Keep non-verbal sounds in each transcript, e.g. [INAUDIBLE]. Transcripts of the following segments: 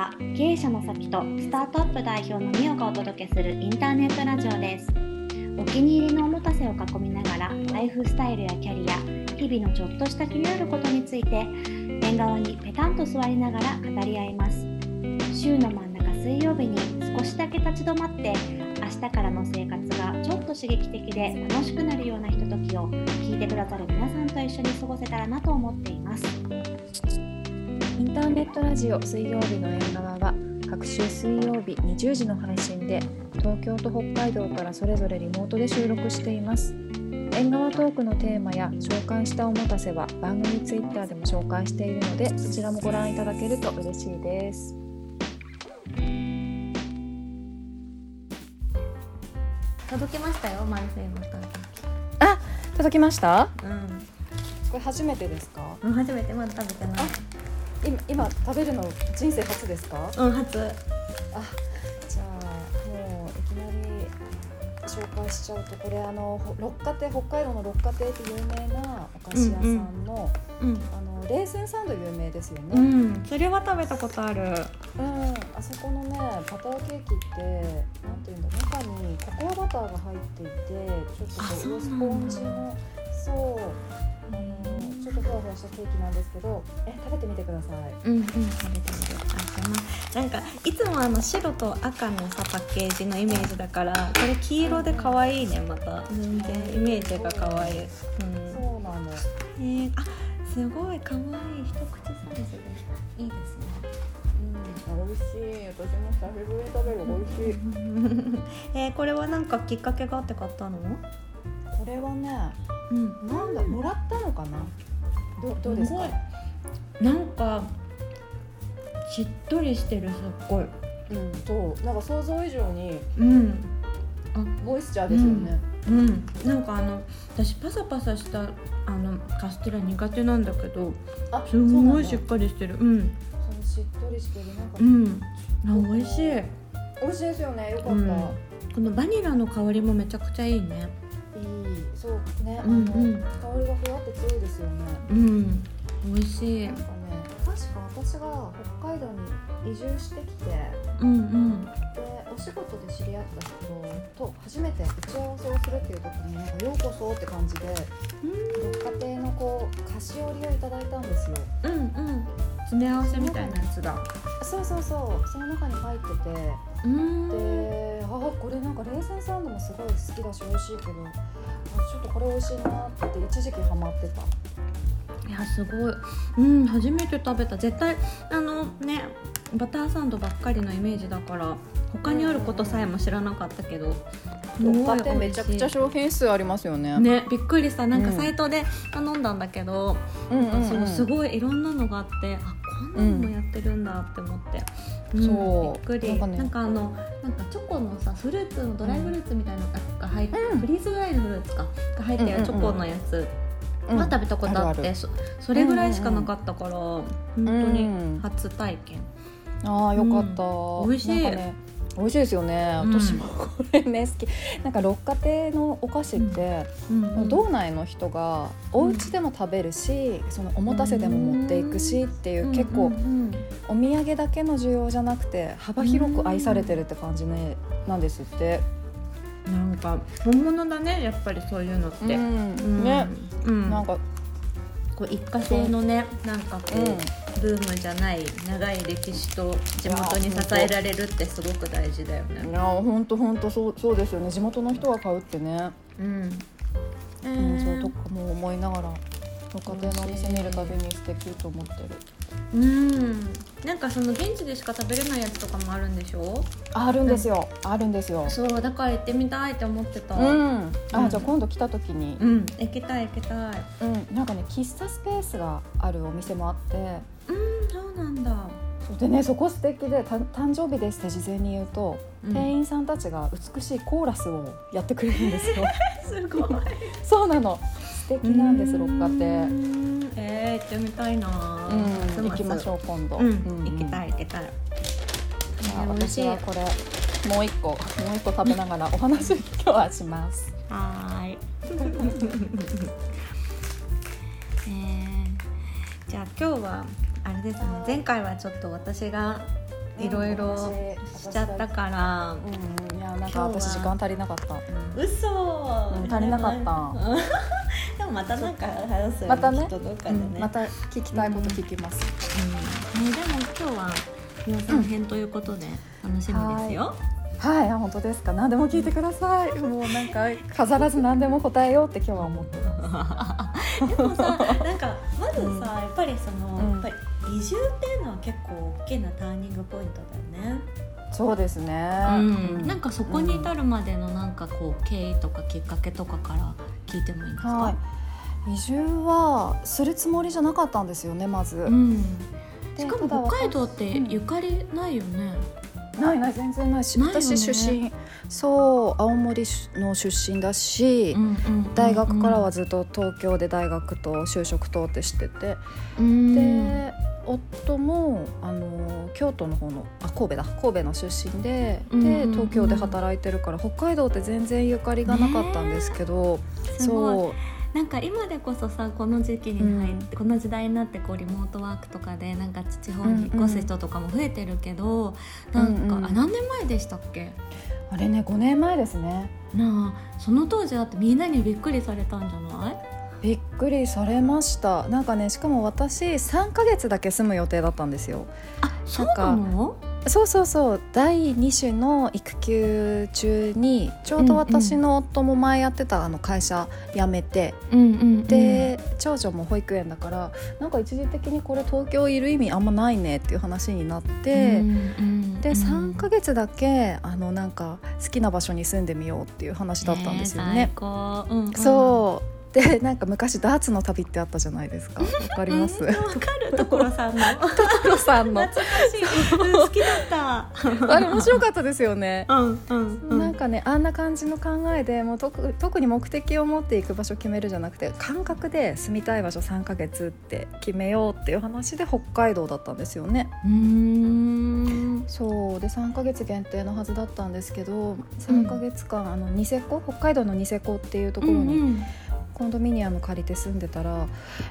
は経営者の先とスタートアップ代表のミオがお届けするインターネットラジオです。お気に入りのおもたせを囲みながらライフスタイルやキャリア日々のちょっとした気になることについて縁側にペタンと座りながら語り合います。週の真ん中水曜日に少しだけ立ち止まって明日からの生活がちょっと刺激的で楽しくなるようなひとときを聞いてくださる皆さんと一緒に過ごせたらなと思っています。インターネットラジオ水曜日の縁側は各週水曜日20時の配信で東京と北海道からそれぞれリモートで収録しています。縁側トークのテーマや紹介したおもたせは番組ツイッターでも紹介しているのでそちらもご覧いただけると嬉しいです。届きましたよマルセイのあ届きました？トこれ初めてですか？うん初めて。まだ食べてない今今食べるの人生初ですか？うん初。あじゃあもういきなり紹介しちゃうとこれあのほ六花亭北海道の六花亭って有名なお菓子屋さんの、うん。あのレーズンサンド有名ですよね、ううん。んそれは食べたことある。あそこのねバターケーキってなんていうんだ中にココアバターが入っていてちょっとあこそうスポンジのそうあのちょっとふわふわしたケーキなんですけどえ食べてみてください。うんうん食べてみるあでもなんかいつもあの白と赤のさパッケージのイメージだからこれ黄色で可愛いねまた。全然イメージが可愛い、うん、そうなの。えー、あすごい可愛い一口サイズで。いいですね。うん、美味しい。私も久しぶりに食べる。美味しい。[LAUGHS] えー、これはなんかきっかけがあって買ったの？これはね、うん。なんだ、もらったのかな？どどうですか？なんかしっとりしてるすっごい。うん、そう、なんか想像以上にうん。モイスチャーですよね。うん。なんかあの私パサパサしたあのカステラ苦手なんだけどあ、すごいしっかりしてる。うん。そうしっとりしてる、なんか、うん。あ美味しい。美味しいですよね。よかった。うん。このバニラの香りもめちゃくちゃいいねそうね、うんうん。香りがふわって強いですよね。うん美味しい。なんかね、確か私が北海道に移住してきて。うんうん。でお仕事で知り合った人と初めて打ち合わせをするっていう時になんか「ようこそ」って感じで六花亭のこう菓子折りをいただいたんですよ。うんうん。詰め合わせみたいなやつだ。そうそうそう。その中に入っててうんであこれなんかレーズンサンドもすごい好きだし美味しいけどあちょっとこれ美味しいなって一時期ハマってた。いやすごい。うん初めて食べた。絶対あのねバターサンドばっかりのイメージだから他にあることさえも知らなかったけどすごい六花亭めちゃくちゃ美商品数ありますよね。ねびっくりした。なんかうん。サイトで頼んだんだけど、うんすごいいろんなのがあってあこんなのもやってるんだって思って、ん。そう。びっくり。ななんかねんかあのなんかチョコのさフルーツのドライフルーツみたいなのが入って、うん。フリーズドライのフルーツかが入ってるチョコのやつ、うんは食べたことあって、あるある。そそれぐらいしかなかったから、本当にうん初体験、ああよかった、美味しい。ね美味しいですよね。うん。私もこれね好き。なんか六花亭のお菓子って、うん。道内の人がお家でも食べるし、そのおもたせでも持っていくしっていう、結構、うんうんお土産だけの需要じゃなくて幅広く愛されてるって感じね、なんですって。なんか本物だねやっぱりそういうのって、うん。うん。ね、うん、なんか、こう一過性のねなんかこう、うんブームじゃない長い歴史と地元に支えられるってすごく大事だよね。いや本当本当そうそうですよね。地元の人が買うってね、うん、えうん、ーそうとかも思いながら六花亭のお店見るたびに素敵と思ってる。うんなんかその現地でしか食べれないやつとかもあるんでしょ？あるんですよ、あるんですよ。そうだから行ってみたいって思ってた。うん、あ、うん。じゃあ今度来た時に、うん。行きたい行きたい。うん、なんかね喫茶スペースがあるお店もあって。うんそうなんだ。でねそこ素敵でた誕生日ですって事前に言うと、うん。店員さんたちが美しいコーラスをやってくれるんですよ。[LAUGHS] すごい。[LAUGHS] そうなの。素敵なんです六花亭うんえー、行ってみたいな。うん、行きましょう今度、行きたい行きたい。私はこれもう一個 [LAUGHS] もう一個食べながら [LAUGHS] お話今日はします。はーい。[LAUGHS] えーじゃあ今日はあれですね前回はちょっと私がいろいろしちゃったから、うんいやなんか今日は私時間足りなかった、うん。嘘、うん足りなかったまたなんか話すよまたね。きっとどっかでね、また聞きたいこと聞きます、うん。ねでも今日はみおさん編ということで楽しみですよ、はい。あ本当ですか。何でも聞いてください。[LAUGHS] もうなんか飾らず何でも答えようって今日は思ってますでもさなんかまずさ、うん。やっぱりその、うん。やっぱり移住っていうのは結構大きなターニングポイントだよね、そうですね、うん。なんかそこに至るまでのなんかこう経緯とかきっかけとかから聞いてもいいですか、はい移住はするつもりじゃなかったんですよねまず、うん、でしかも北海道ってうん。ゆかりないよね、ないない全然ないしね。私出身そう青森の出身だし、うんうんうん大学からはずっと東京で大学と就職とってしてて、うん。で夫もあの京都の方のあ神戸だ。神戸の出身で、うんうんうん。で東京で働いてるから北海道って全然ゆかりがなかったんですけど、すごい。そうなんか今でこそさこの時期に入って、この時代になってこうリモートワークとかでなんか地方に引っ越す人とかも増えてるけど、なんか、うんうん。あ何年前でしたっけ？あれね5年前ですね。なあその当時だってみんなにびっくりされたんじゃない？びっくりされました。なんかねしかも私3ヶ月だけ住む予定だったんですよ。あそうなの？そうそうそう。第2種の育休中にちょうど私の夫も前やってたあの会社辞めて、うんうんうん、で長女も保育園だからなんか一時的にこれ東京いる意味あんまないねっていう話になって、うんうんでうん。3ヶ月だけあのなんか好きな場所に住んでみようっていう話だったんですよね。うんうん。そうで [LAUGHS] なんか昔ダーツの旅ってあったじゃないですか。わかります、うんわかる。所さんの。[LAUGHS] 所さんの。懐かしい、うん好きだった。[LAUGHS] あれ面白かったですよね。うんうんうん。なんかねあんな感じの考えでもう特特に目的を持っていく場所決めるじゃなくて感覚で住みたい場所3ヶ月って決めようっていう話で北海道だったんですよね。うーん。そう。で3ヶ月限定のはずだったんですけど3ヶ月間、あのニセコ？北海道のニセコっていうところにうんコンドミニアム借りて住んでたら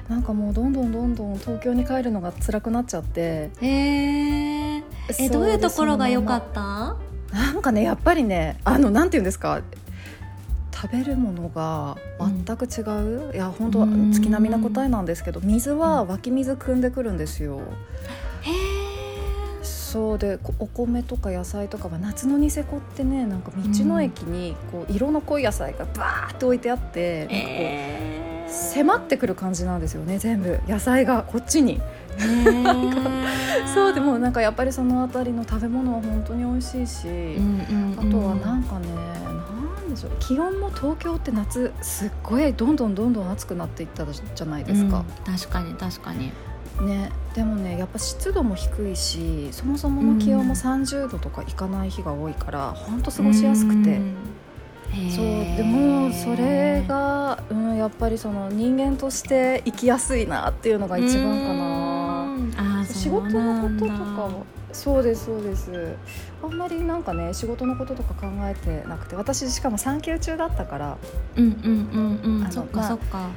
なんかもうどんどんどんどん東京に帰るのが辛くなっちゃって。へええどういうところが良かでった？なんかねやっぱりねあのなんて言うんですか食べるものが全く違う、いや本当うん月並みな答えなんですけど水は湧き水汲んでくるんですよ。へそうでこお米とか野菜とかは夏のニセコってねなんか道の駅にこう色の濃い野菜がバーって置いてあって、えなんかこう迫ってくる感じなんですよね全部。野菜がこっちに。[LAUGHS] そうでもなんかやっぱりその辺りの食べ物は本当に美味しいし。あとはなんかね、なんでしょう気温も東京って夏すっごいどんどんどんどん暑くなっていったじゃないですか、確かに確かにねでもねやっぱ湿度も低いしそもそもの気温も30度とかいかない日が多いから本当過ごしやすくて、そうでもそれが、うん、やっぱりその人間として生きやすいなっていうのが一番かな。な仕事のこととかはそうですそうです。あんまりなんかね仕事のこととか考えてなくて私しかも産休中だったから。うんうんうんうん。そっかそっか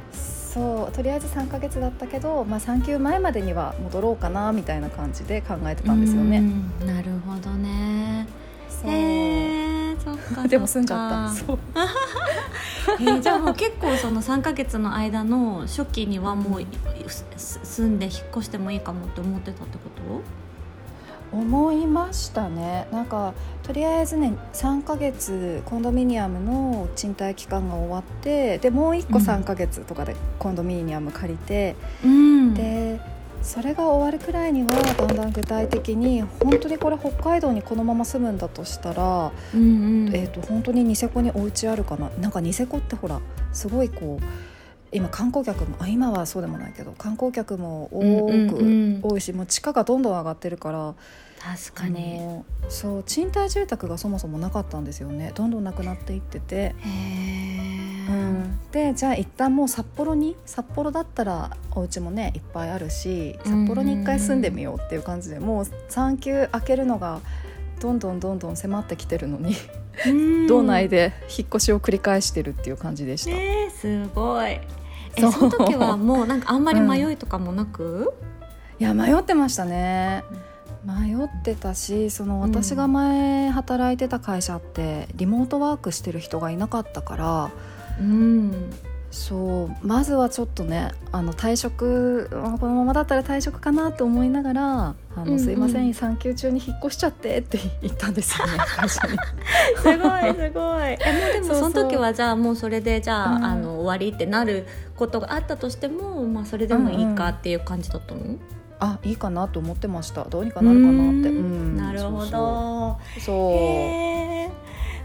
そうとりあえず3ヶ月だったけど、まあ、産休前までには戻ろうかなみたいな感じで考えてたんですようね。んなるほどね。そう。へえそっかでも住んじゃった。そそう。えーじゃあもう結構その3ヶ月の間の初期にはもう住んで引っ越してもいいかもって思ってたってこと？思いましたね。なんかとりあえずね3ヶ月コンドミニアムの賃貸期間が終わってでもう1個うん。3ヶ月とかでコンドミニアム借りて、うん。でそれが終わるくらいにはだんだん具体的に本当にこれ北海道にこのまま住むんだとしたら、うんうん。えー、と本当にニセコにお家あるかな？なんかニセコってほらすごいこう今観光客もあ今はそうでもないけど観光客も多く、多いしもう地価がどんどん上がってるから確かに。そう賃貸住宅がそもそもなかったんですよね。どんどんなくなっていってて。うん、でじゃあ一旦もう札幌に札幌だったらお家もねいっぱいあるし札幌に一回住んでみようっていう感じでもう産休開けるのがどんどんどんどん迫ってきてるのに、うん。道内で引っ越しを繰り返してるっていう感じでした。ねえすごい。えその時はもうなんかあんまり迷いとかもなく、いや迷ってましたね迷ってたしその私が前働いてた会社ってリモートワークしてる人がいなかったからうん。そうまずはちょっとねあの退職まあこのままだったら退職かなと思いながら「あのうんうん。すいません産休中に引っ越しちゃって」って言ったんですよね [LAUGHS] 会社に。すごいすごい。[LAUGHS] えもうでもその時はじゃあもうそれでじゃあ,、うん。あの終わりってなることがあったとしても、まあ、それでもいいかっていう感じだったの、あいいかなと思ってました。どうにかなるかなって。なるほど。そうそう。へえ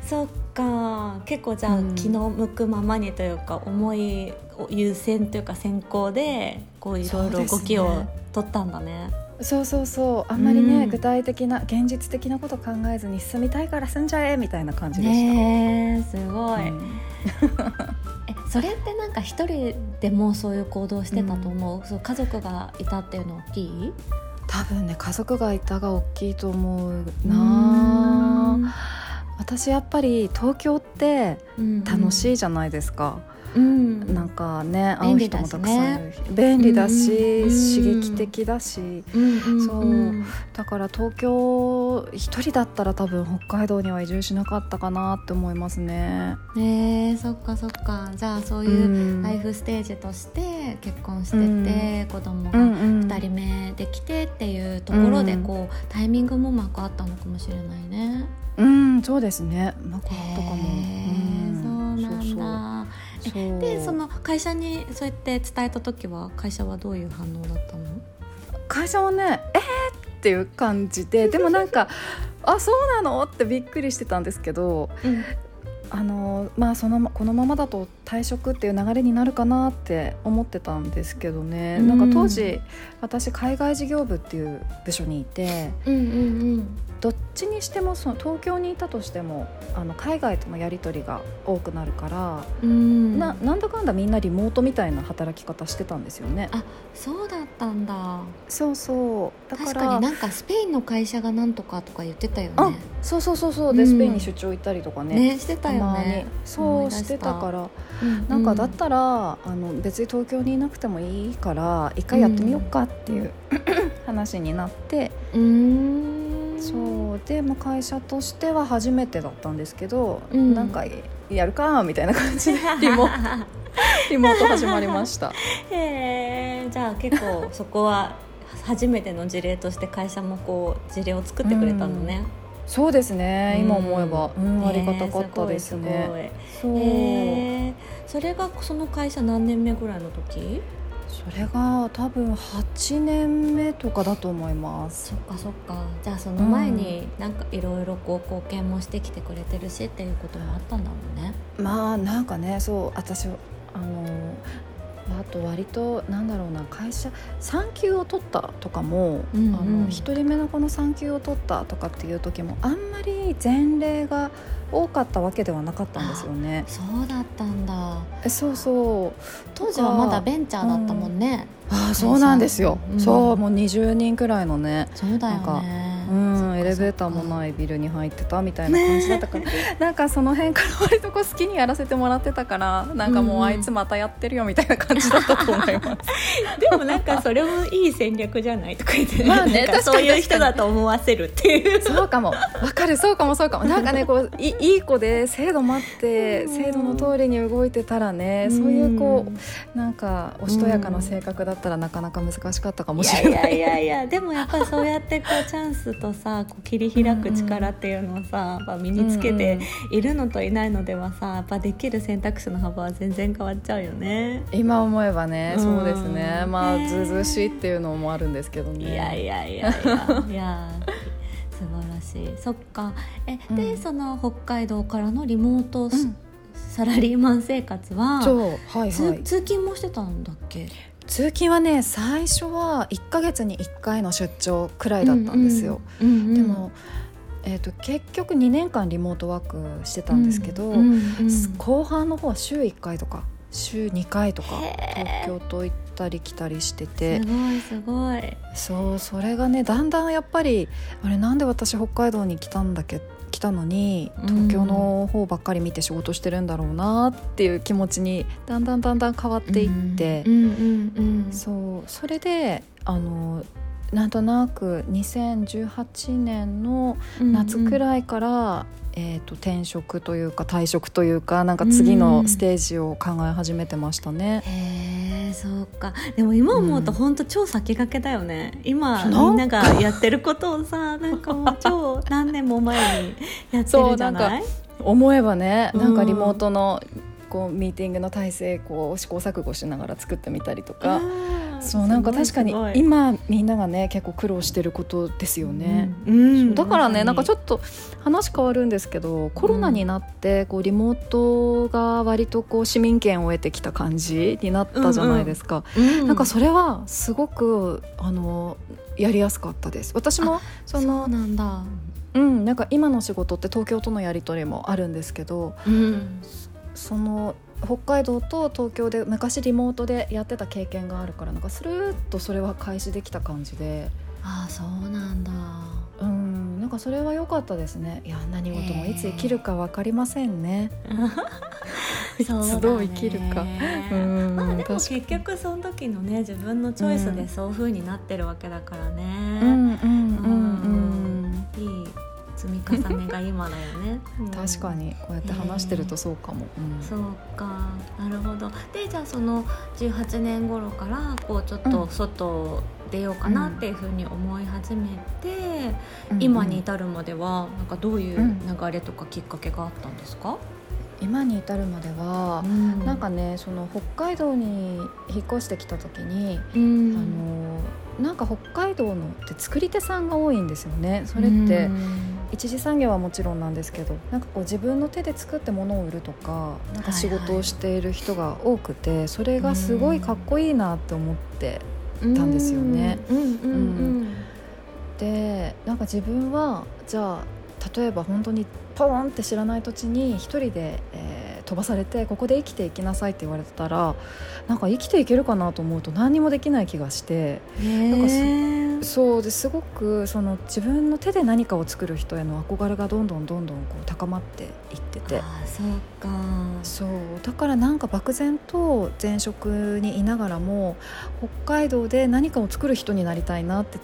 そっか。結構じゃあ、うん。気の向くままにというか思いを優先というか先行でこういろいろ動きを取ったんだね。そうそうそう。あんまりね、うん。具体的な現実的なこと考えずに住みたいから住んじゃえみたいな感じでした。ねえすごい、うん。[LAUGHS] えそれってなんか一人でもそういう行動してたと思う,、そう家族がいたっていうの大きい？多分ね家族がいたが大きいと思ううな私やっぱり東京ってうん楽しいじゃないですか、うんなんかね会う人もたくさんいねるし便利だし、うん刺激的だし。うんうんそう。うんだから東京一人だったら多分北海道には移住しなかったかなって思いますね。ねえそっかそっか。じゃあそういうライフステージとして結婚してて、子供がうんうん。2人目できてっていうところでうん。こうタイミングもうまくあったのかもしれないね。うんそうですね。なんかあったかも。へえそうなんだ。そうそうでその会社にそうやって伝えた時は会社はどういう反応だったの？会社はねえー？っていう感じで [LAUGHS] でもなんかあそうなの？ってびっくりしてたんですけどあのまあそのまこのままだと退職っていう流れになるかなって思ってたんですけどね、うん。なんか当時私海外事業部っていう部署にいてうんうんどっちにしてもその東京にいたとしてもあの海外とのやり取りが多くなるから、うん。うんななんだかんだみんなリモートみたいな働き方してたんですよね。あそうだったんだ。そうそう。だから確かになんかスペインの会社がなんとかとか言ってたよあねそうそうそうそう。で、うん。スペインに出張行ったりとかね。ねしてたよね。そうしてたからうん。なんかだったら、あの別に東京にいなくてもいいから一回やってみようかっていう、話になってうーん。そう。で、まあ、会社としては初めてだったんですけど、うん。なんかやるかみたいな感じで [LAUGHS] リモリモート始まりました。[LAUGHS] へえじゃあ結構そこは初めての事例として会社もこう事例を作ってくれたのね、そうですね、うん。今思えば、うん、ありがたかねったですね。そう、へえそれがその会社何年目ぐらいの時？それが多分8年目とかだと思います。そ。っかそっか。じゃあその前になんかいろいろこう貢献もしてきてくれてるしっていうこともあったんだもんね。まあなんかねそう私あのあと割となんだろうな会社産休を取ったとかも、うんうん。あの一人目の子の産休を取ったとかっていう時もあんまり前例が多かったわけではなかったんですよね。そうだったんだ。えそうそう。当時はまだベンチャーだったもんね、ああそうなんですよ、うん。そうもう20人くらいのねそうだよねうんエレベーターもいないビルに入ってたみたいな感じだったから、[LAUGHS] なんかその辺から割とこう好きにやらせてもらってたからなんかもうあいつまたやってるよみたいな感じだったと思います。[LAUGHS] でもなんかそれもいい戦略じゃないとか言って、まあねなんかそういう人だと思わせるっていう。そうかも。わかるそうかもそうかも。なんかねこうい [LAUGHS] いい子で制度待ってうん。制度の通りに動いてたらねそういうこうなんかおしとやかな性格だったらなかなか難しかったかもいしれない。やいやいやいやでもやっぱりそうやってこうチャンスとさこう切り開く力っていうのをさ、やっぱ身につけているのといないのではさやっぱできる選択肢の幅は全然変わっちゃうよね。今思えばね、うん。そうですね。まあねずうずうしいっていうのもあるんですけどね。いやいやいやいやいや。[LAUGHS] 素晴らしい。そっか。えで、うん。その北海道からのリモート、うん。サラリーマン生活ははいつはい。通勤もしてたんだっけ？通勤はね最初は1ヶ月に1回の出張くらいだったんですよ、、うんうんでも、えー、と結局2年間リモートワークしてたんですけど、うんうんうん後半の方は週1回とか週2回とか東京と行ったり来たりしてすてごいすごい。そうそれがねだんだんやっぱりあれなんで私北海道に来たんだっけ来たのに東京の方ばっかり見て仕事してるんだろうなっていう気持ちにだんだんだんだん変わっていって、うん。うん。うん。そう。それであのなんとなく2018年の夏くらいから、えー、と転職というか退職というかなんか次のステージを考え始めてましたね。へえそうか。でも今思うと本当超先駆けだよね、今なんかみんながやってることをさなんかもう超 [LAUGHS] 何年も前にやってるじゃない？思えばねなんかうんリモートのこうミーティングの体制こう試行錯誤しながら作ってみたりとか。うんそうなんか確かに今みんながね結構苦労してることですよね。うん。だからねなんかちょっっと話変わるんですけどコロナになってこうリモートが割とこう市民権を得てきた感じになったじゃないですか、と、うなんかそれはすごくあのやりやすかったです。私もそのなんだ、うんなんか今の仕事って東京とのやり取りもあるんですけどうん、その北海道と東京で昔リモートでやってた経験があるからなんかスルーッとそれは開始できた感じで。ああそうなんだ。うんなんかそれは良かったですね。いや何事もいつ生きるか分かりませんね。[LAUGHS] いつどう生きるか。うんまあでも結局その時のね自分のチョイスでそういう風になってるわけだからね、うん積み重ねが今だよね、う [LAUGHS] うん。ん確かにこうやって話してるとそうかも。うん。そうか。なるほど。でじゃあその18年頃からこうちょっと外出ようかなっていうふうに思い始めて、今に至るまではなんかどういう流れとかきっかけがあったんですか、今に至るまでは、ん。なんかねその北海道に引っ越してきた時に、うん。あのなんか北海道のって作り手さんが多いんですよね。それって、一次産業はもちろんなんですけどなんかこう自分の手で作って物を売るとかなんか仕事をしている人が多くて、それがすごいかっこいいなって思ってたんですよね。でなんか自分はじゃあ例えば本当にポーンって知らない土地に一人で、えー飛ばされてここで生きていきなさいって言われてたらなんか生きていけるかなと思うと何にもできない気がしてうん。なんかそうですごくその自分の手で何かを作る人への憧れがどんどんどんどんこう高まっていっててそうか。そうだからなんか漠然と前職にいながらも北海道で何かを作る人になりたいなって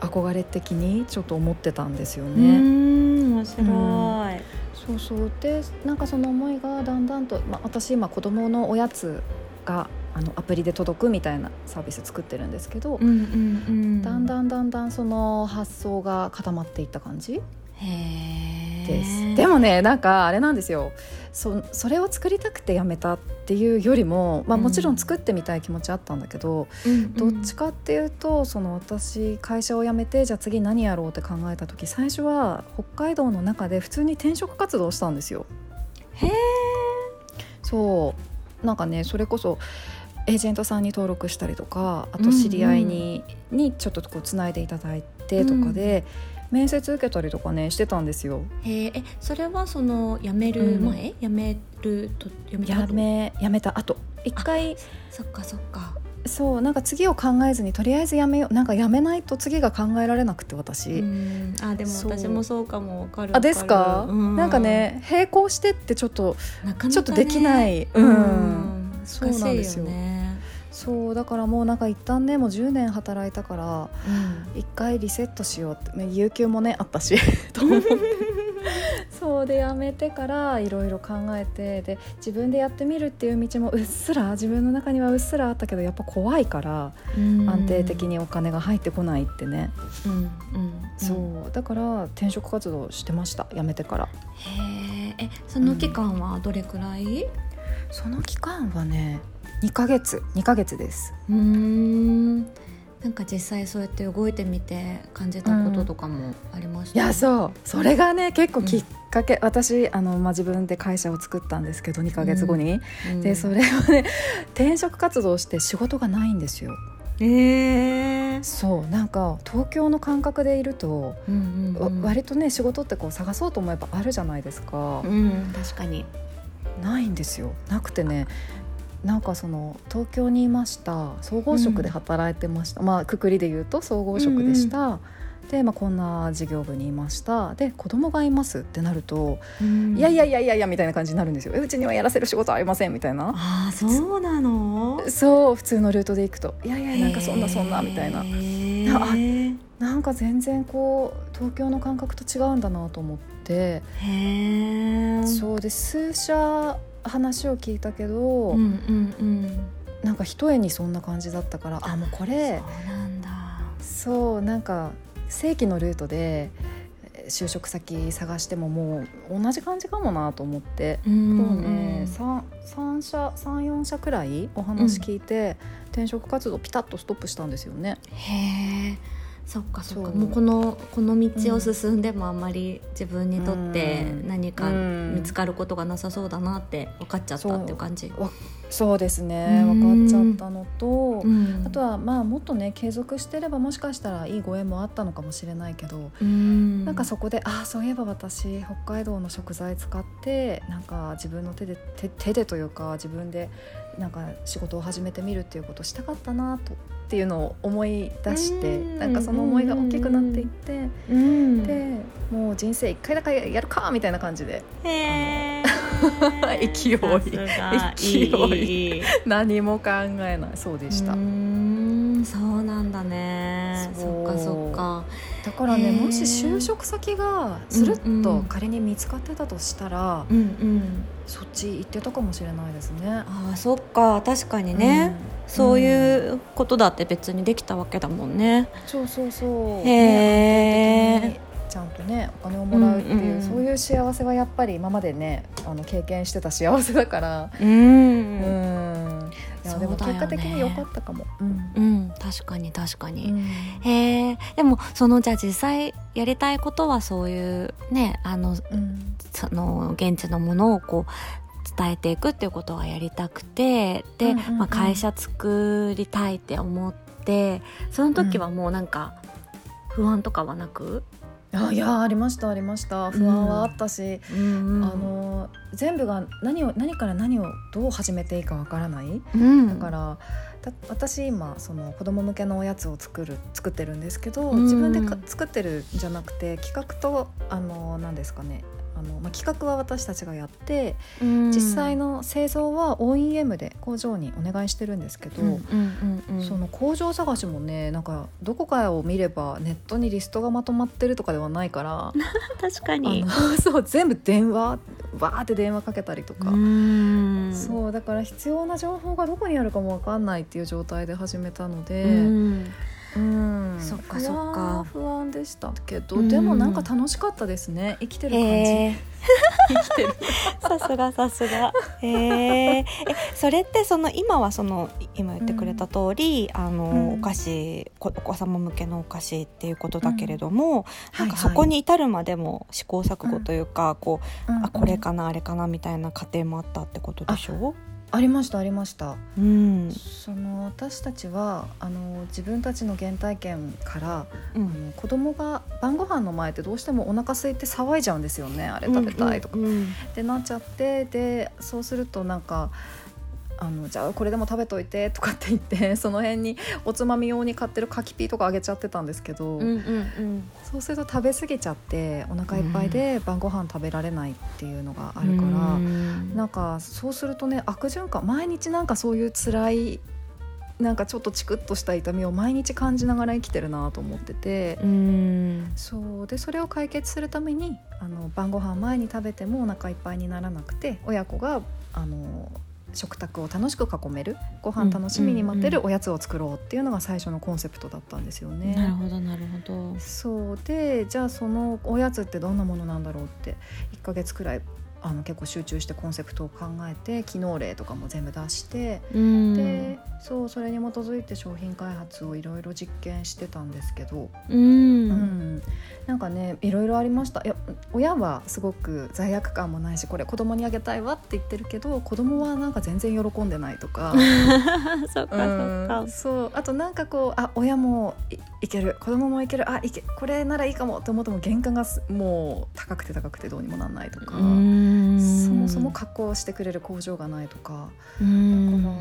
憧れ的にちょっと思ってたんですよね。ん面白い。そうそうでなんかその思いがだんだんと、まあ、私今子供のおやつがあのアプリで届くみたいなサービス作ってるんですけど、うんうんうん。だんだんだんだんその発想が固まっていった感じ。です。でもねなんかあれなんですよそそれを作りたくてやめたっていうよりも、まあ、うん。もちろん作ってみたい気持ちあったんだけど、うんうん、どっちかっていうとその私会社を辞めてじゃあ次何やろうって考えた時最初は北海道の中で普通に転職活動をしたんですよ。へえ。そう。なんかねそれこそエージェントさんに登録したりとかあと知り合いに,、にちょっとこうつないでいただいてとかで、面接受けたりとかねしてたんですよ。へえ。えそれはその辞める前、辞めると辞めたや後めやめた後一回そっかそっか。そうなんか次を考えずにとりあえずやめようなんかやめないと次が考えられなくて私。うん。あでも私もそうかもわかる。あですか、うなんかね並行してってちょっとね、ちょっとできないうん。うんそう難しいなんですよね。そうだからもうなんか一旦ねもう10年働いたからうん。一回リセットしようってまあ有給もねあったし。と思ってそうでやめてからいろいろ考えてで自分でやってみるっていう道もうっすら自分の中にはうっすらあったけどやっぱ怖いから安定的にお金が入ってこないってね、うんうん、そう。だから転職活動してました辞めてから。へええその期間はどれくらい？その期間はね2ヶ月2ヶ月です。うーん。なんか実際そうやって動いてみて感じたこととかもありました、いやそう。それがね結構きっかけ、私あの、まあ、自分で会社を作ったんですけど2ヶ月後に、うん。でそれはね [LAUGHS] 転職活動して仕事がないんですよ。えー。そう。なんか東京の感覚でいると、うんうんうん。わ割とね仕事ってこう探そうと思えばあるじゃないですか、うん。確かに。ないんですよ。なくてねなんかその東京にいました総合職で働いてました、まあくくりで言うと総合職でした、で、まあ、こんな事業部にいました。で子供がいますってなると、いやいやいやいやいやみたいな感じになるんですよ。えうちにはやらせる仕事ありませんみたいな。ああそうなの？そう普通のルートで行くと。いやいやなんかそんなそんなみたいな。なえなんか全然こう東京の感覚と違うんだなと思って。そうで数社話を聞いたけど、うんうんうんなんか一重にそんな感じだったからあもうこれそうなんだそうなんか正規のルートでえー就職先探してももう同じ感じかもなと思って。うんそうね、三三社三四社くらいお話聞いて、転職活動ピタッとストップしたんですよね。へえそっかそっか。もうこのこの道を進んでもあんまり自分にとってうん。何かうん。見つかることがなさそうだなって分かっちゃったっていう感じ。わそうですね。うん。分かっちゃったのと、うん。あとはまあもっとね継続してればもしかしたらいいご縁もあったのかもしれないけど、うん。なんかそこでああそういえば私北海道の食材使ってなんか自分の手で手手でというか自分でなんか仕事を始めてみるっていうことをしたかったなとっていうのを思い出してうんなんかその思いが大きくなっていってうん。でもう人生一回だけやるかみたいな感じで勢い [LAUGHS] 勢い。[LAUGHS] 何も考えない。そうでした。そうなんだね。そっかそっかだからねもし就職先がつるっとうんうん仮に見つかってたとしたら、うんうんそっち行ってたかもしれないですね。ああそっか確かにね、そういうことだって別にできたわけだもんね。そうそうそう。へーね安定的にちゃんとねお金をもらうっていう、うんうんそういう幸せはやっぱり今までねあの経験してた幸せだから。うん、ううん、ん。いやでも結果的に良かったかも。うん。確かに確かに。うんへえでもそのじゃあ実際やりたいことはそういうねあのうんその現地のものをこう伝えていくっていうことはやりたくてで、うんうんうんまあ、会社作りたいって思ってその時はもうなんか不安とかはなく、あいやありましたありました。不安はあったし、うん。あの全部が何を何から何をどう始めていいかわからない。うん、だからた私今その子供向けのおやつを作る作ってるんですけど、うん自分でか作ってるんじゃなくて企画とあの何ですかね。あの、まあ、企画は私たちがやってうん。実際の製造は OEM で工場にお願いしてるんですけど、その工場探しもねなんかどこかを見ればネットにリストがまとまってるとかではないから [LAUGHS] 確かあにのそう全部電話わーって電話かけたりとか。うん。そうだから必要な情報がどこにあるかも分かんないっていう状態で始めたので、うん。うんそっかそっか。不安でした。けど、うん。でもなんか楽しかったですね。生きてる感じ、[LAUGHS] 生きてる。さすがさすが。へえ。え、それってその今はその今言ってくれた通り、あの、うんお菓子こお子様向けのお菓子っていうことだけれども、なん。かはいはい。そこに至るまでも試行錯誤というか、こう、うん。あこれかなあれかなみたいな過程もあったってことでしょ？ありましたありましたう。うん。その私たちはあの自分たちの原体験から、うんあの子供が晩ご飯の前ってどうしてもお腹空いて騒いじゃうんですよねあれ食べたいとか、うんうんってなっちゃってでそうするとなんかあのじゃあこれでも食べといてとかって言って [LAUGHS] その辺におつまみ用に買ってる柿ピーとかあげちゃってたんですけど、うんうんうん。そうすると食べ過ぎちゃってお腹いっぱいで晩ご飯食べられないっていうのがあるから、うん。なんかそうするとね悪循環毎日なんかそういう辛いなんかちょっとチクッとした痛みを毎日感じながら生きてるなと思ってて。うん。そう。でそれを解決するためにあの晩ご飯前に食べてもお腹いっぱいにならなくて親子があの食卓を楽しく囲めるご飯楽しみに待てるおやつを作ろうっていうのが最初のコンセプトだったんですよね。なるほどなるほど。そうでじゃあそのおやつってどんなものなんだろうって1ヶ月くらいあの結構集中してコンセプトを考えて機能例とかも全部出して、うん。でそうそれに基づいて商品開発をいろいろ実験してたんですけど、うん。うん、なんかねいろいろありました。いや親はすごく罪悪感もないしこれ子供にあげたいわって言ってるけど子供はなんか全然喜んでないとか。[LAUGHS] そっかそっか。うん。そう。あとなんかこうあ親もいいける。子供もいける。あいけこれならいいかもって思っても原価がすもう高くて高くてどうにもなんないとか、うんそもそも加工してくれる工場がないとか、うん。だから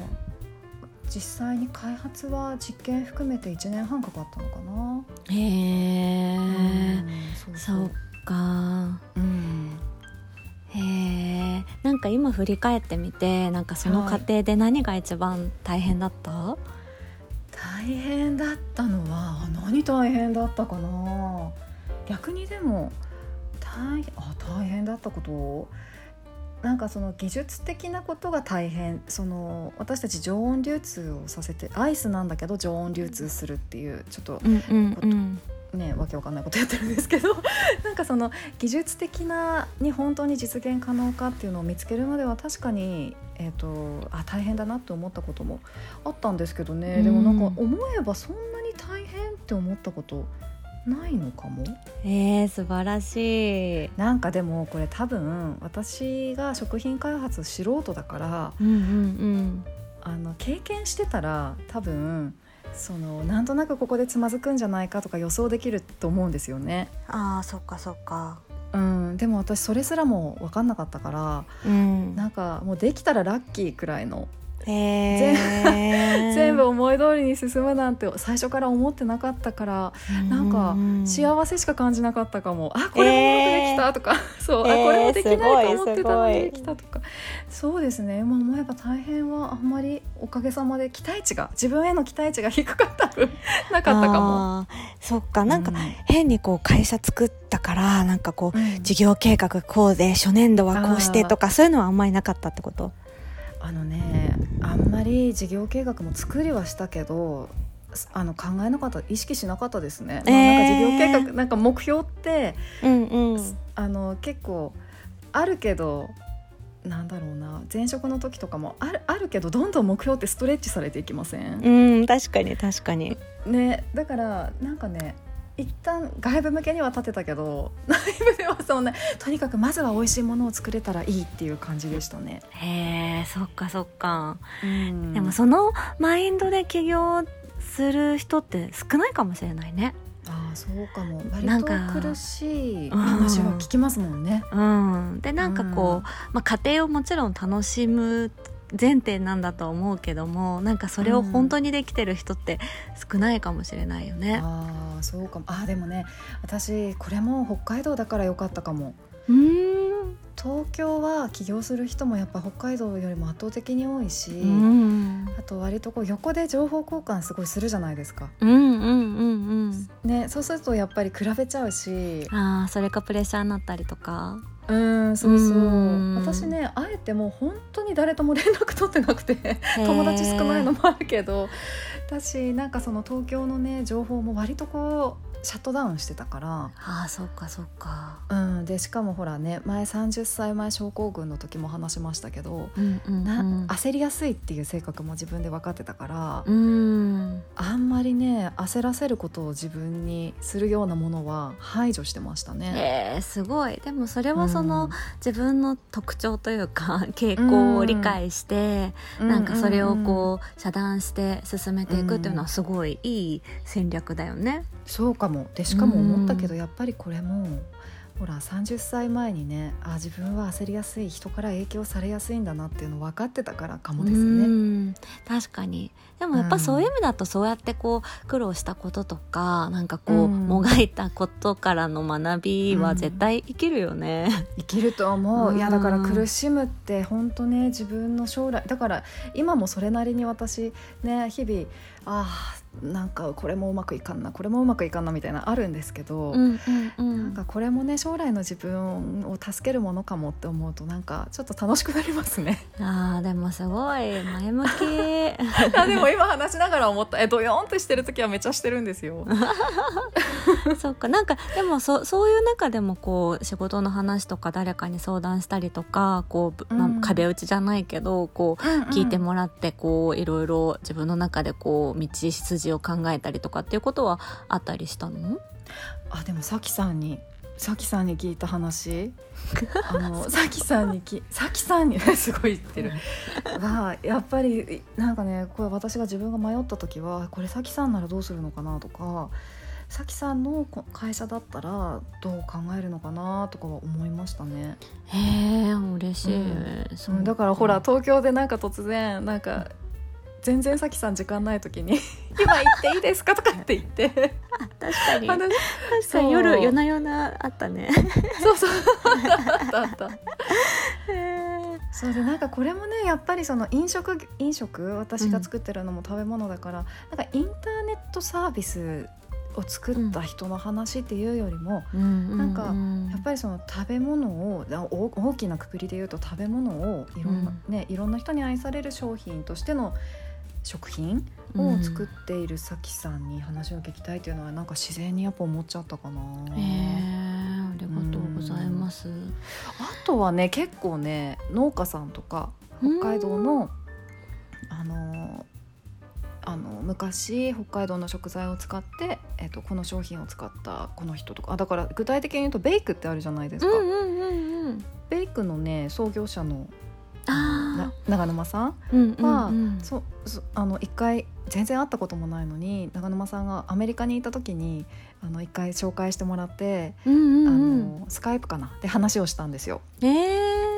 実際に開発は実験含めて1年半かかったのかな。へえ、うんそうそか。うん。へえ。なんか今振り返ってみてなんかその過程で何が一番大変だった、大変だったのは何大変だったかな。逆にでも大あ大変だったことなんかその技術的なことが大変。その私たち常温流通をさせてアイスなんだけど常温流通するっていうちょっとうんうんねわけわかんないことやってるんですけど。[LAUGHS] なんかその技術的なに本当に実現可能かっていうのを見つけるまでは確かに、えー、とあ大変だなって思ったこともあったんですけどね、うんでもなんか思えばそんなに大変って思ったことないのかも？えー、素晴らしい。なんかでもこれ多分私が食品開発素人だからうんうんあの経験してたら多分そのなんとなくここでつまずくんじゃないかとか予想できると思うんですよね。うん。ああそっかそっか。うん、でも私それすらも分かんなかったからうん。なんかもうできたらラッキーくらいの。[LAUGHS] 全部思い通りに進むなんて最初から思ってなかったからなんか幸せしか感じなかったかも、あこれもうまくできたとか、[LAUGHS] そう、えーあこれもできないと思ってたのにできたとか。そうですね。今思えば大変はあんまりおかげさまで期待値が自分への期待値が低かった分 [LAUGHS] なかったかも。そっか。なんかう変にこう会社作ったからなんかこううん。事業計画こうで初年度はこうしてとかそういうのはあんまりなかったってこと？あのねあんまり事業計画も作りはしたけどあの考えなかった意識しなかったですね、まあ、なんか事業計画なんか目標ってうんうん。あの結構あるけどなんだろうな前職の時とかもあるあるけどどんどん目標ってストレッチされていきません、うん確かに確かに。ねだからなんかね一旦外部向けには立てたけど [LAUGHS] 内部ではそんなとにかくまずは美味しいものを作れたらいいっていう感じでしたね。へえそっかそっか。うん。でもそのマインドで起業する人って少ないかもしれないね。ああそうかも。割なんかと苦しい話は聞きますもんね。うん。でなんかこう、うん。まあ、家庭をもちろん楽しむ前提なんだとは思うけどもなんかそれを本当にできてる人って少ないかもしれないよね。ああそうかもあーでもね私これも北海道だから良かったかも。うん東京は起業する人もやっぱ北海道よりも圧倒的に多いし、うん。あと割とこう横で情報交換すごいするじゃないですか。うんうんうんねそうするとやっぱり比べちゃうし。うんああそれかプレッシャーになったりとか。うんそうそう。うん。私ねあえてもう本当に誰とも連絡取ってなくて友達少ないのもあるけど私なんかその東京のね情報も割とこうシャットダウンしてたから、ああそっかそっか。うん、でしかもほらね前30歳前症候群の時も話しましたけど、うんうんなうん。焦りやすいっていう性格も自分で分かってたから、うん。あんまりね焦らせることを自分にするようなものは排除してましたね。えー、すごい。でもそれはその、うん。自分の特徴というか [LAUGHS] 傾向を理解して、なんかそれをこう遮断して進めていくっていうのはすごいいい戦略だよね。そうかもでしかも思ったけど、やっぱりこれもほら30歳前にねあ自分は焦りやすい人から影響されやすいんだなっていうの分かってたからかもですうね。ん。確かに。でもやっぱそういう意味だとそうやってこう苦労したこととかなんかこう、うん。もがいたことからの学びは絶対生きるよね。生きると思う、うん。いやだから苦しむって本当ね自分の将来だから今もそれなりに私ね日々あーなんかこれもうまくいかんなこれもうまくいかんなみたいなあるんですけど、うんうんうん。なんかこれもね将来の自分を助けるものかもって思うとなんかちょっと楽しくなりますね。[LAUGHS] あーでもすごい前向き。[LAUGHS] あでも今話しながら思った。えドヨーンってしてる時はめっちゃしてるんですよ。[LAUGHS] そっかなんかでもそそういう中でもこう仕事の話とか誰かに相談したりとかこう、まん。壁打ちじゃないけどこう聞いてもらってこういろいろ自分の中でこう道筋を考えたりとかっていうことはあったりしたの？あでもさきさんにさきさんに聞いた話。[LAUGHS] あのさきさんにきさきさんに [LAUGHS] すごい言ってる。がやっぱりなんかねこれ私が自分が迷った時はこれさきさんならどうするのかなとかさきさんのこ会社だったらどう考えるのかなとかは思いましたね、へえ嬉しい、うんだからほら東京でなんか突然なんか全然さきさん時間ない時に「[LAUGHS] 今行っていいですか?」とかって言って。確かに。確話かに夜夜な夜なあったね。そうそう。あったあった。そうでなんかこれもねやっぱりその飲食飲食私が作ってるのも食べ物だから、なんかインターネットサービスを作った人の話っていうよりも、なんかやっぱりその食べ物を大きなくくりで言うと食べ物をいろんな、ねいろんな人に愛される商品としての食品を作っているさきさんに話を聞きたいというのはなんか自然にやっぱ思っちゃったかな。へえありがとうございます。あとはね結構ね農家さんとか北海道のあのあの昔北海道の食材を使って、えっとこの商品を使ったこの人とかあだから具体的に言うとベイクってあるじゃないですか、うんうんうんうん。ベイクのね創業者の長沼さんは、うんそそあの一回全然会ったこともないのに長沼さんがアメリカにいた時にあの一回紹介してもらって、あうん。のスカイプかな？で話をしたんですよ。ええ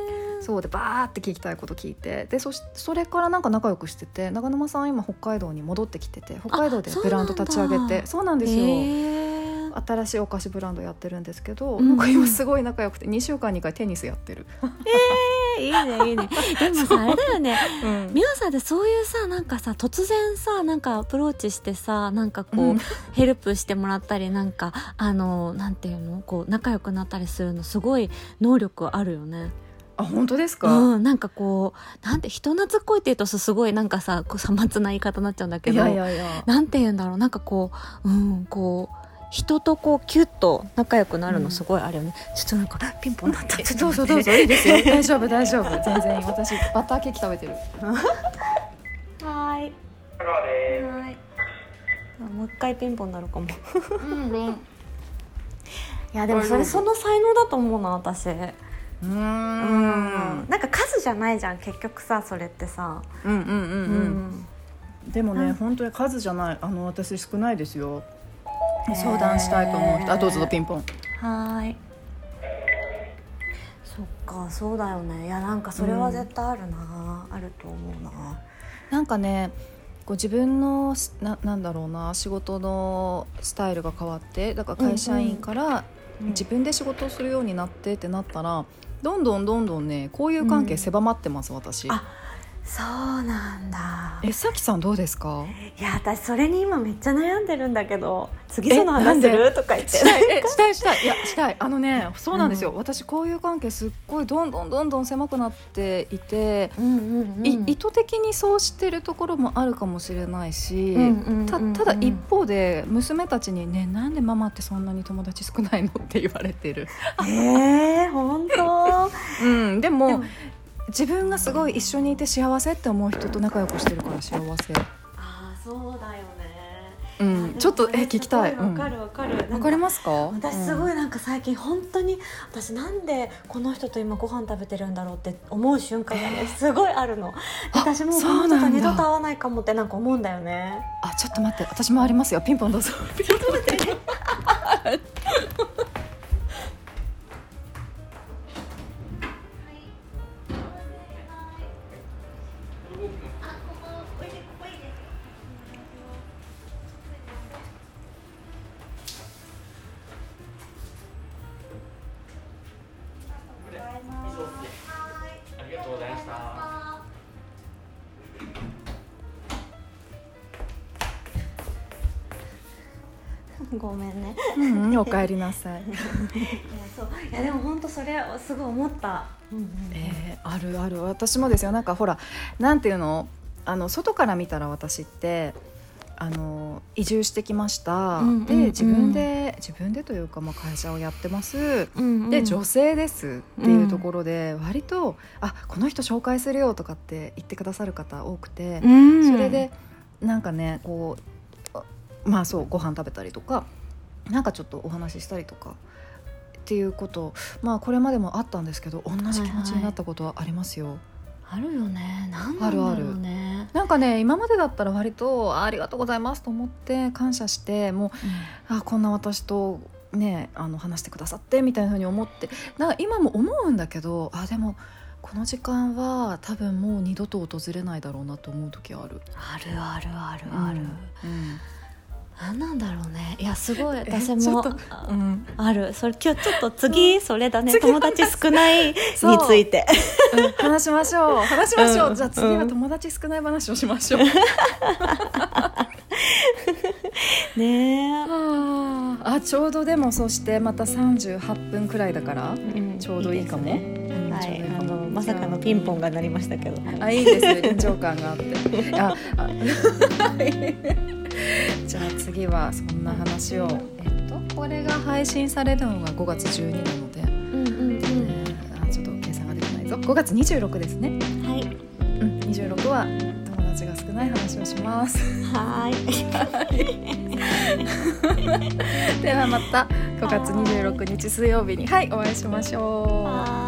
そうでバーって聞きたいこと聞いてでそしそれからなんか仲良くしてて長沼さんは今北海道に戻ってきてて北海道でブランド立ち上げてそうなんですよ、新しいお菓子ブランドやってるんですけど、うんなんか今すごい仲良くて2週間に1回テニスやってる。いいねいいね。[LAUGHS] でもさあれだよね。うん。美穂さんってそういうさなんかさ突然さなんかアプローチしてさなんかこう、うん。ヘルプしてもらったりなんかあのなんていうの？こう仲良くなったりするのすごい能力あるよね。あ本当ですか、うんなんかこうなんて人懐っこいって言うとすごいなんかさこうさまつな言い方になっちゃうんだけいどやいやいや。なんて言うんだろう？なんかこううんこう人とこうキュッと仲良くなるのすごいあるよね、ちょっとなんかピンポンなったど [LAUGHS] うぞどうぞいいですよ。[LAUGHS] 大丈夫大丈夫。全然いい私バターケーキ食べてる。[LAUGHS] はーい。はーいもう一回ピンポンなるかも。うんうんいやでもそれその才能だと思うな私。うん。うん。なんか数じゃないじゃん結局さそれってさ。うんうんうんううん。でもね、うん。本当に数じゃない。あの私少ないですよ相談したいと思う人。あどうぞピンポン。はーい。そっかそうだよね。いやなんかそれは絶対あるな、あると思うな。なんかねこう自分のしななんだろうな仕事のスタイルが変わってだから会社員から自分で仕事をするようになってってなったらどんどんどんどんね交友関係狭まってます、私。あそうなんだ。えさきさんどうですか？いや私それに今めっちゃ悩んでるんだけど次えその話する？とか言って。したい。え [LAUGHS] したいしたい。いやしたい。あのねそうなんですよ、私交友関係すっごいどんどんどんどん狭くなっていて、うんうんうん。い意図的にそうしてるところもあるかもしれないし、うんうんうんうん。たただ一方で娘たちにねなんでママってそんなに友達少ないの？って言われてる、えー、本当？うん、でもでも自分がすごい一緒にいて幸せって思う人と仲良くしてるから幸せ、ああそうだよね。うん、ちょっとえ聞きたい。わかるわかる。わかりますか？私すごい、いなんか最近本当に私なんでこの人と今ご飯食べてるんだろうって思う瞬間がねすごいあるの。私もうこの人と二度と会わないかもってなんか思うんだよね。あちょっと待って。私もありますよ。ピンポンどうぞ。ちょっと待って [LAUGHS] [LAUGHS] ごめんね。うんうんお帰りなさい、[LAUGHS] いやそう。いやでも本当それすごい思った、うんうんえーあるある。私もですよ。なんかほらなんていうの？あの外から見たら私ってあの移住してきました、うんうんうんで自分で自分でというか、まあ、会社をやってます、うんうん。で女性ですっていうところで、割と「あこの人紹介するよ」とかって言ってくださる方多くて、うん。それでなんかねこうあまあそうご飯食べたりとかなんかちょっとお話ししたりとかっていうことまあこれまでもあったんですけど同じ気持ちになったことはありますよ。あるよね。なんなんだろうあるねなんかね今までだったら割とあありがとうございますと思って感謝してもうあこんな私とねあの話してくださってみたいなふうに思ってなんか今も思うんだけどあでもこの時間は多分もう二度と訪れないだろうなと思う時ある。あるあるあるある、うん何なんだろうね。いやすごい。え私もうん、ある。それ今日ちょっと次それだね。友達少ないについて。うん。話しましょう。[LAUGHS] 話しましょう、うん。じゃあ次は友達少ない話をしましょう、[LAUGHS] ねあ。ちょうどでもそしてまた38分くらいだからちょうどいいかも。はい。あのまさかのピンポンが鳴りましたけど。あいいです。ね臨場感があって。ああ [LAUGHS] [LAUGHS] じゃあ次はそんな話をえっとこれが配信されるのが5月12なので、うんうんえーあちょっと計算ができないぞ。5月26ですね。うんはい。うん26は友達が少ない話をします。はーい。[LAUGHS] ではまた5月26日水曜日にはいお会いしましょう